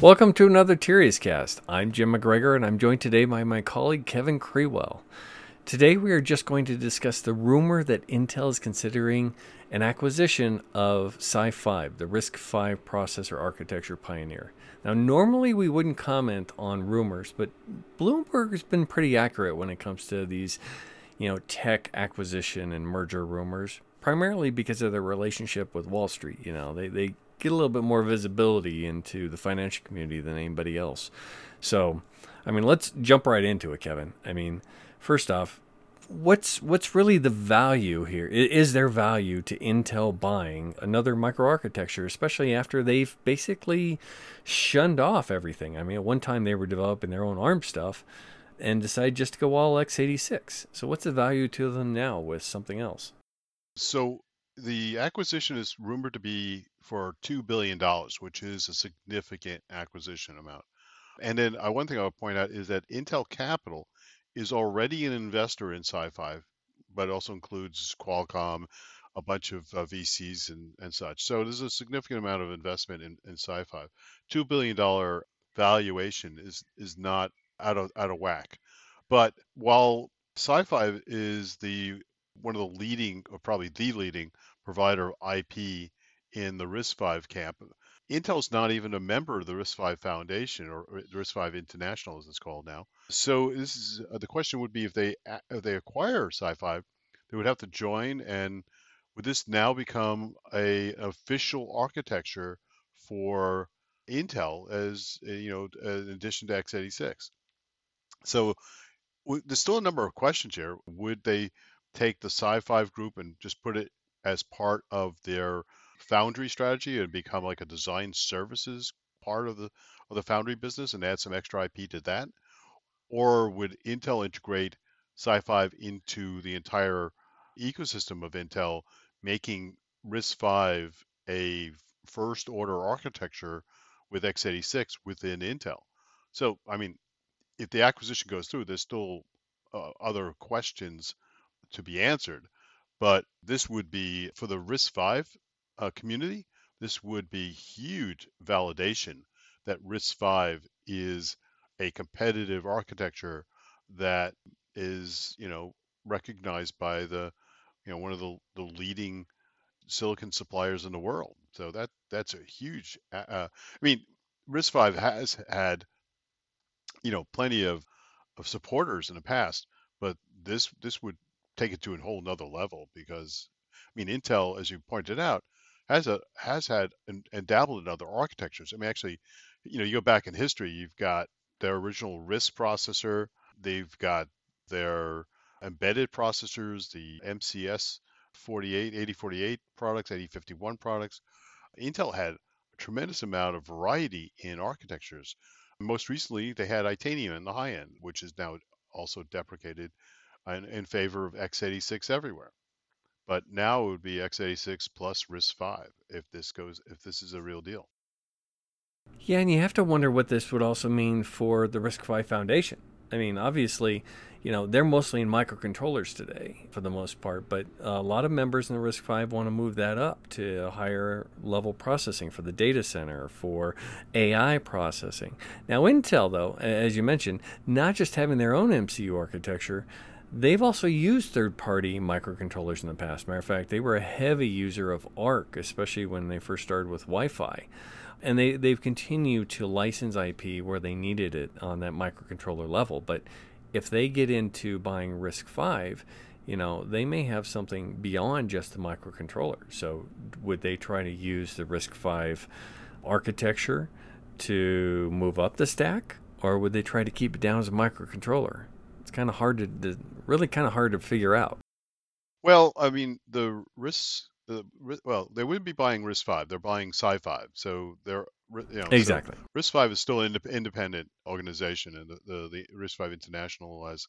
Welcome to another Tirias Cast. I'm Jim McGregor, and I'm joined today by my colleague Kevin Krewell. Today, we are just going to discuss the rumor that Intel is considering an acquisition of SiFive, the RISC-V processor architecture pioneer. Now, normally we wouldn't comment on rumors, but Bloomberg has been pretty accurate when it comes to these, you know, tech acquisition and merger rumors, primarily because of their relationship with Wall Street. You know, they, they get a little bit more visibility into the financial community than anybody else. So, I mean, let's jump right into it, Kevin. I mean, first off, what's what's really the value here? Is there value to Intel buying another microarchitecture, especially after they've basically shunned off everything? I mean, at one time they were developing their own ARM stuff and decide just to go all x86. So, what's the value to them now with something else? So, the acquisition is rumored to be for $2 billion, which is a significant acquisition amount. And then uh, one thing I would point out is that Intel Capital is already an investor in SiFive, but also includes Qualcomm, a bunch of uh, VCs and, and such. So there's a significant amount of investment in, in SiFive. $2 billion valuation is, is not out of, out of whack. But while SiFive is the one of the leading, or probably the leading provider of IP in the RISC-V camp. Intel's not even a member of the RISC-V Foundation or the RISC-V International, as it's called now. So this is uh, the question would be if they if they acquire SiFive, they would have to join, and would this now become a official architecture for Intel as uh, you know, in addition to x86? So there's still a number of questions here. Would they take the SiFive group and just put it as part of their foundry strategy and become like a design services part of the of the foundry business and add some extra IP to that? Or would Intel integrate SiFive into the entire ecosystem of Intel, making RISC-V a first order architecture with x86 within Intel? So, I mean, if the acquisition goes through, there's still uh, other questions to be answered. But this would be for the RISC-V uh, community, this would be huge validation that RISC-V is a competitive architecture that is, you know, recognized by the, you know, one of the, the leading silicon suppliers in the world. So that that's a huge. Uh, uh I mean, RISC-V has had, you know, plenty of of supporters in the past, but this this would take it to a whole nother level because I mean Intel, as you pointed out, has a has had and, and dabbled in other architectures. I mean, actually, you know, you go back in history, you've got their original RISC processor, they've got their embedded processors, the MCS 48, 8048 products, 8051 products. Intel had a tremendous amount of variety in architectures. Most recently, they had Itanium in the high end, which is now also deprecated uh, in, in favor of x86 everywhere. But now it would be x86 plus RISC-V if this goes if this is a real deal. Yeah, and you have to wonder what this would also mean for the RISC-V Foundation. I mean, obviously, you know, they're mostly in microcontrollers today for the most part, but a lot of members in the RISC-V want to move that up to higher level processing for the data center, for AI processing. Now, Intel, though, as you mentioned, not just having their own MCU architecture, They've also used third party microcontrollers in the past. Matter of fact, they were a heavy user of ARC, especially when they first started with Wi Fi. And they, they've continued to license IP where they needed it on that microcontroller level. But if they get into buying RISC-V, you know, they may have something beyond just the microcontroller. So would they try to use the RISC-V architecture to move up the stack? Or would they try to keep it down as a microcontroller? It's kind of hard to, to really kind of hard to figure out. Well, I mean, the risks, the well, they wouldn't be buying RISC-V; they're buying SiFive. So they're you know, exactly so RISC-V is still an independent organization, and the, the, the RISC-V International has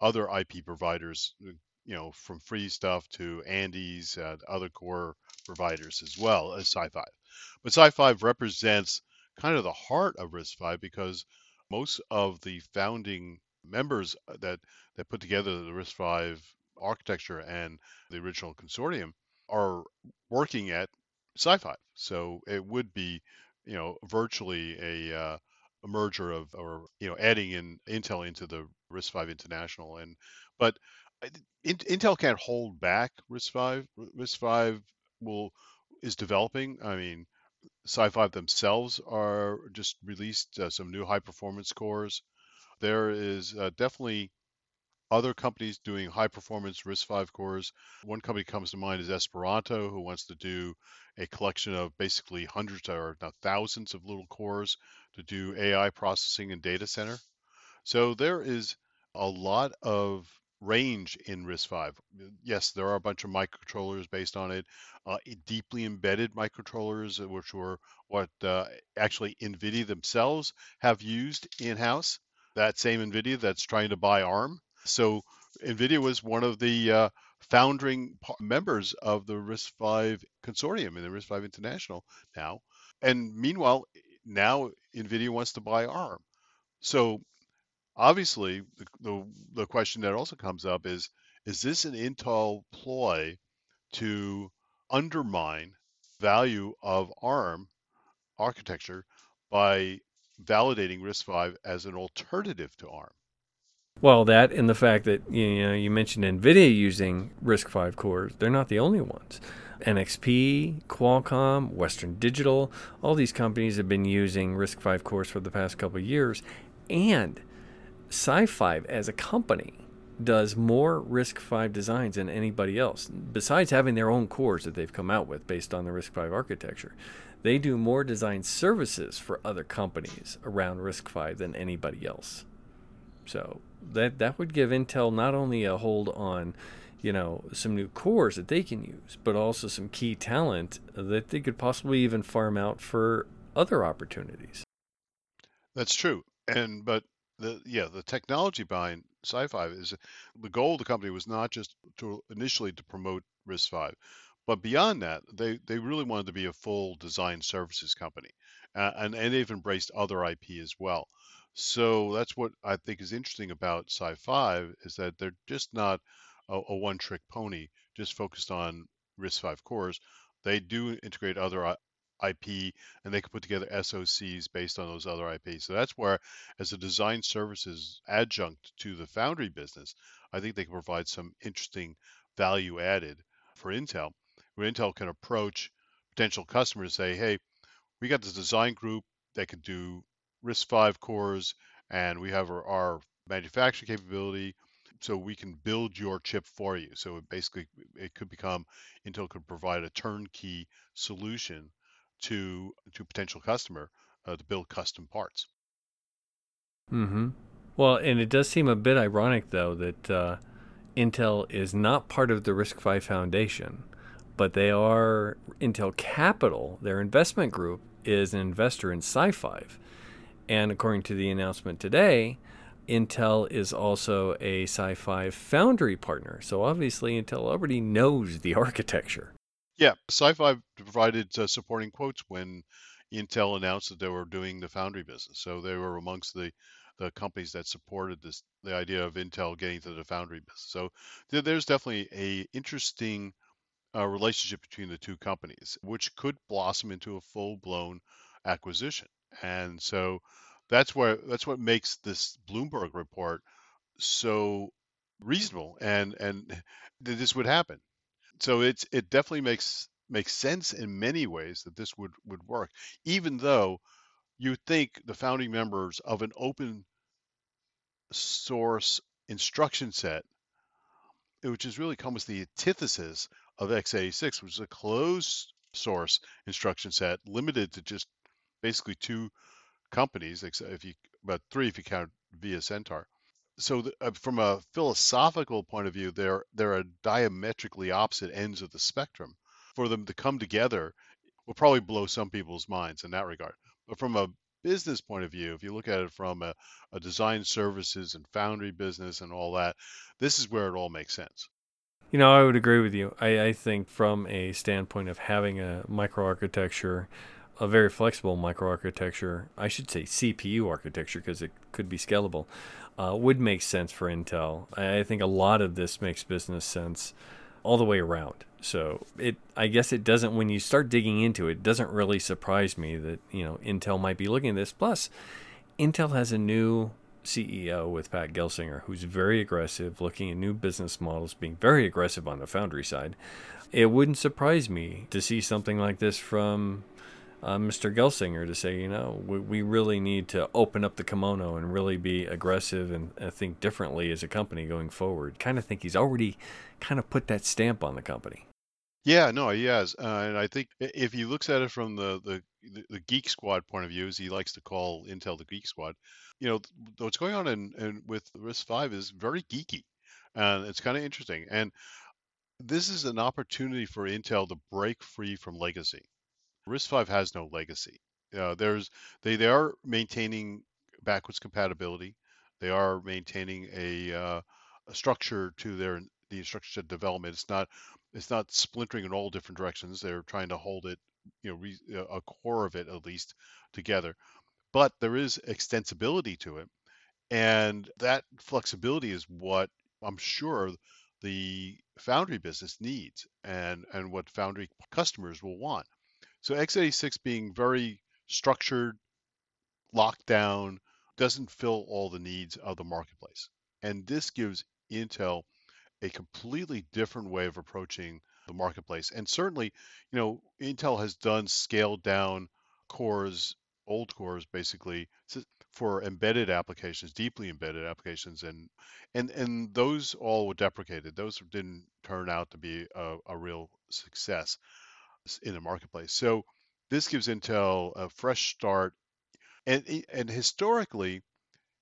other IP providers, you know, from free stuff to Andes and other core providers as well as SiFive. But SiFive represents kind of the heart of RISC-V because most of the founding members uh, that that put together the RISC-V architecture and the original consortium are working at SiFive. So it would be, you know, virtually a, uh, a merger of, or you know, adding in Intel into the RISC-V International. And but Intel can't hold back RISC-V. RISC-V will is developing. I mean, SiFive themselves are just released uh, some new high performance cores. There is uh, definitely other companies doing high performance RISC-V cores. One company comes to mind is Esperanto, who wants to do a collection of basically hundreds or now thousands of little cores to do AI processing and data center. So there is a lot of range in RISC-V. Yes, there are a bunch of microcontrollers based on it, uh, deeply embedded microcontrollers, uh, which were what uh, actually NVIDIA themselves have used in-house. That same NVIDIA that's trying to buy ARM. So NVIDIA was one of the uh, founding members of the RISC-V consortium and the RISC-V International now. And meanwhile, now NVIDIA wants to buy ARM. So obviously the, the, the question that also comes up is is this an Intel ploy to undermine value of ARM architecture by validating RISC-V as an alternative to ARM? Well, that and the fact that you know you mentioned Nvidia using RISC-V cores, they're not the only ones. NXP, Qualcomm, Western Digital, all these companies have been using RISC-V cores for the past couple years, and SiFive as a company does more RISC-V designs than anybody else. Besides having their own cores that they've come out with based on the RISC-V architecture, they do more design services for other companies around RISC-V than anybody else. So that that would give Intel not only a hold on, you know, some new cores that they can use, but also some key talent that they could possibly even farm out for other opportunities. That's true. And but the yeah the technology behind SiFive is the goal of the company was not just to initially to promote RISC-V, but beyond that they they really wanted to be a full design services company, uh, and and they've embraced other IP as well. So that's what I think is interesting about SiFive is that they're just not a, a one-trick pony, just focused on RISC-V cores. They do integrate other IP and they can put together SOCs based on those other IPs. So that's where, as a design services adjunct to the foundry business, I think they can provide some interesting value added for Intel, where Intel can approach potential customers and say, hey, we got this design group that can do RISC-V cores and we have our, our manufacturing capability so we can build your chip for you. So it basically it could become Intel could provide a turnkey solution to to potential customer uh, to build custom parts. Hmm. Well, and it does seem a bit ironic though that uh, Intel is not part of the RISC-V Foundation, but they are Intel Capital. Their investment group is an investor in SiFive, and according to the announcement today. Intel is also a SiFive foundry partner. So obviously, Intel already knows the architecture. Yeah, SiFive provided uh, supporting quotes when Intel announced that they were doing the foundry business. So they were amongst the the companies that supported this the idea of Intel getting to the foundry business. So th- there's definitely a interesting uh, relationship between the two companies, which could blossom into a full blown acquisition. And so that's where that's what makes this Bloomberg report so reasonable and and this would happen. So it's it definitely makes makes sense in many ways that this would would work, even though you think the founding members of an open source instruction set, which is really almost the antithesis of x86, which is a closed source instruction set limited to just basically two companies, except if you about three if you count VIA Centaur so the, uh, from a philosophical point of view, they're they're a diametrically opposite ends of the spectrum. For them to come together will probably blow some people's minds in that regard. But from a business point of view, if you look at it from a, a design services and foundry business and all that, this is where it all makes sense. You know, I would agree with you. I, I think from a standpoint of having a microarchitecture a very flexible microarchitecture, I should say CPU architecture because it could be scalable, uh, would make sense for Intel. I think a lot of this makes business sense all the way around. So it, I guess it doesn't. When you start digging into it, it doesn't really surprise me that you know Intel might be looking at this. Plus, Intel has a new CEO with Pat Gelsinger, who's very aggressive, looking at new business models, being very aggressive on the foundry side. It wouldn't surprise me to see something like this from uh, Mr. Gelsinger to say, you know, we, we really need to open up the kimono and really be aggressive and, think differently as a company going forward. Kind of think he's already kind of put that stamp on the company. Yeah, no, he has, uh, and I think if he looks at it from the, the the Geek Squad point of view, as he likes to call Intel the Geek Squad, you know, what's going on in, in with RISC-V is very geeky, and it's kind of interesting. And this is an opportunity for Intel to break free from legacy. RISC-V has no legacy. Uh, there's they they are maintaining backwards compatibility. They are maintaining a, uh, a structure to their the instruction set development. It's not it's not splintering in all different directions. They're trying to hold it, you know, re, a core of it at least together. But there is extensibility to it, and that flexibility is what I'm sure the foundry business needs and and what foundry customers will want. So x86 being very structured, locked down, doesn't fill all the needs of the marketplace. And this gives Intel a completely different way of approaching the marketplace. And certainly, you know, Intel has done scaled down cores, old cores basically for embedded applications, deeply embedded applications, and and and those all were deprecated. Those didn't turn out to be a, a real success in the marketplace. So this gives Intel a fresh start. And, and historically,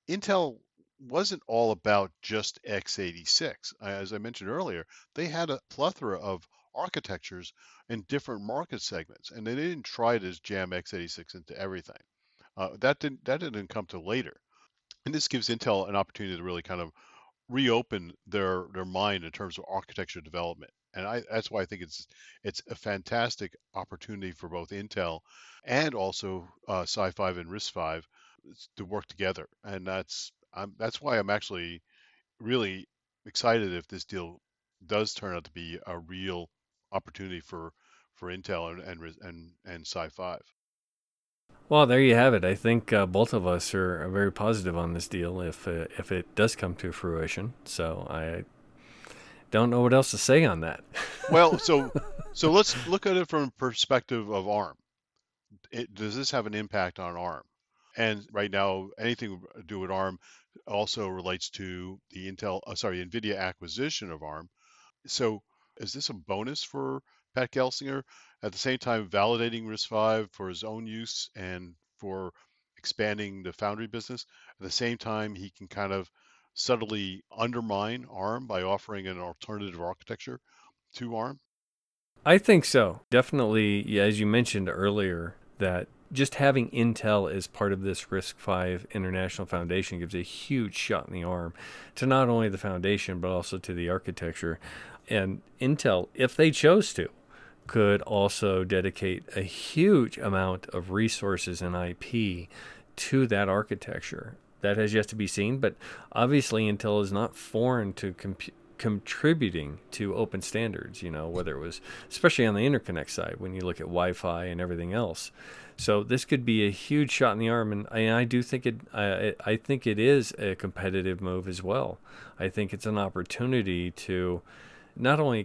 Intel wasn't all about just x86. As I mentioned earlier, they had a plethora of architectures in different market segments, and they didn't try to jam x86 into everything. Uh, that didn't that didn't come to later, and this gives Intel an opportunity to really kind of reopen their their mind in terms of architecture development and I, that's why I think it's it's a fantastic opportunity for both Intel and also uh, SiFive and RISC-V to work together, and that's I'm, that's why I'm actually really excited if this deal does turn out to be a real opportunity for for Intel and and and, and SiFive. Well, there you have it. I think uh, both of us are, very positive on this deal if uh, if it does come to fruition. So I don't know what else to say on that. well, so so let's look at it from a perspective of ARM. It, does this have an impact on ARM? And right now, anything to do with ARM also relates to the Intel, uh, sorry, NVIDIA acquisition of ARM. So is this a bonus for Pat Gelsinger? At the same time, validating RISC-V for his own use and for expanding the foundry business. At the same time, he can kind of subtly undermine ARM by offering an alternative architecture to ARM? I think so. Definitely, as you mentioned earlier, that just having Intel as part of this RISC-V International Foundation gives a huge shot in the arm to not only the foundation but also to the architecture. And Intel, if they chose to, could also dedicate a huge amount of resources and IP to that architecture that has yet to be seen. But obviously, Intel is not foreign to contributing to open standards. You know, whether it was especially on the interconnect side when you look at Wi-Fi and everything else. So this could be a huge shot in the arm, and I, I do think it. I, I think it is a competitive move as well. I think it's an opportunity to not only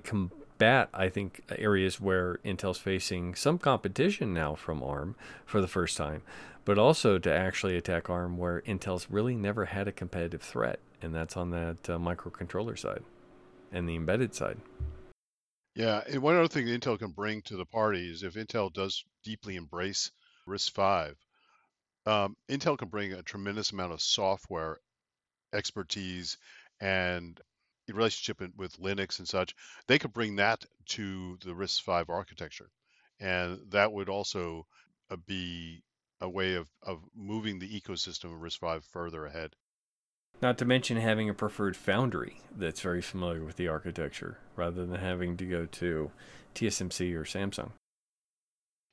combat. I think areas where Intel's facing some competition now from ARM for the first time, but also to actually attack ARM where Intel's really never had a competitive threat, and that's on that uh, microcontroller side and the embedded side. Yeah, and one other thing Intel can bring to the party is if Intel does deeply embrace RISC-V, um, Intel can bring a tremendous amount of software expertise and relationship with Linux and such. They could bring that to the RISC-V architecture, and that would also uh, be a way of, of moving the ecosystem of RISC-V further ahead. Not to mention having a preferred foundry that's very familiar with the architecture rather than having to go to TSMC or Samsung.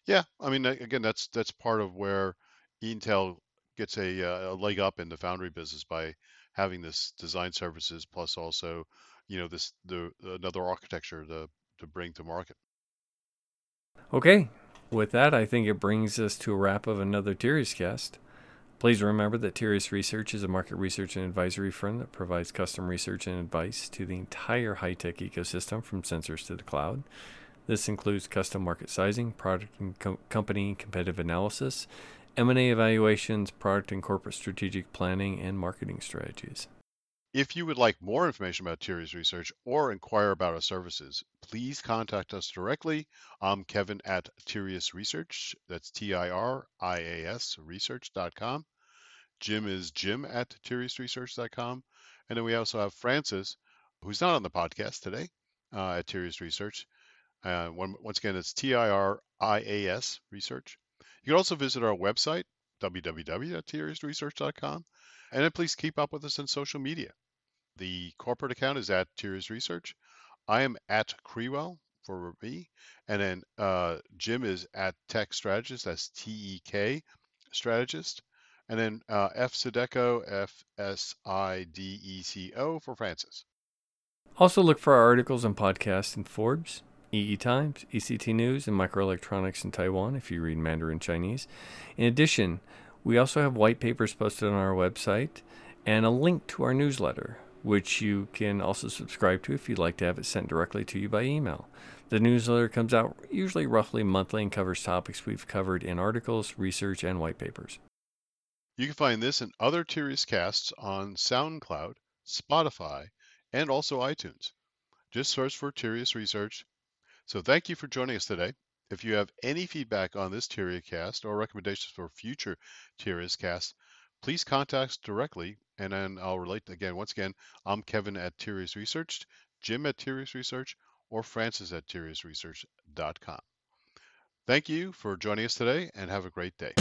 Yeah, I mean, again, that's that's part of where Intel gets a, uh, a leg up in the foundry business by having this design services plus also, you know, this the another architecture to to bring to market. Okay, with that, I think it brings us to a wrap of another Tirias cast. Please remember that Tirias Research is a market research and advisory firm that provides custom research and advice to the entire high tech ecosystem from sensors to the cloud. This includes custom market sizing, product and co- company competitive analysis, M&A evaluations, product and corporate strategic planning, and marketing strategies. If you would like more information about Tirias Research or inquire about our services, please contact us directly. I'm Kevin at Tirias Research. That's T I R I A S research.com. Jim is Jim at TiriasResearch.com. And then we also have Francis, who's not on the podcast today uh, at Tirias Research. Uh, one, once again, it's T I R I A S Research. You can also visit our website, www.tiriasresearch.com, and then please keep up with us on social media. The corporate account is at Tirias Research. I am at Krewell for me, and then uh, Jim is at Tech Strategist. That's T E K Strategist, and then uh, F Sideco, F S I D E C O for Francis. Also, look for our articles and podcasts in Forbes, EE Times, ECT News, and Microelectronics in Taiwan if you read Mandarin Chinese. In addition, we also have white papers posted on our website and a link to our newsletter, which you can also subscribe to if you'd like to have it sent directly to you by email. The newsletter comes out usually roughly monthly and covers topics we've covered in articles, research, and white papers. You can find this and other Tirias casts on SoundCloud, Spotify, and also iTunes. Just search for Tirias Research so thank you for joining us today. If you have any feedback on this Tyria cast or recommendations for future casts, please contact us directly and then I'll relate again. Once again, I'm Kevin at Tirias Research, Jim at Tirias Research, or Francis at TiriasResearch.com. Thank you for joining us today and have a great day.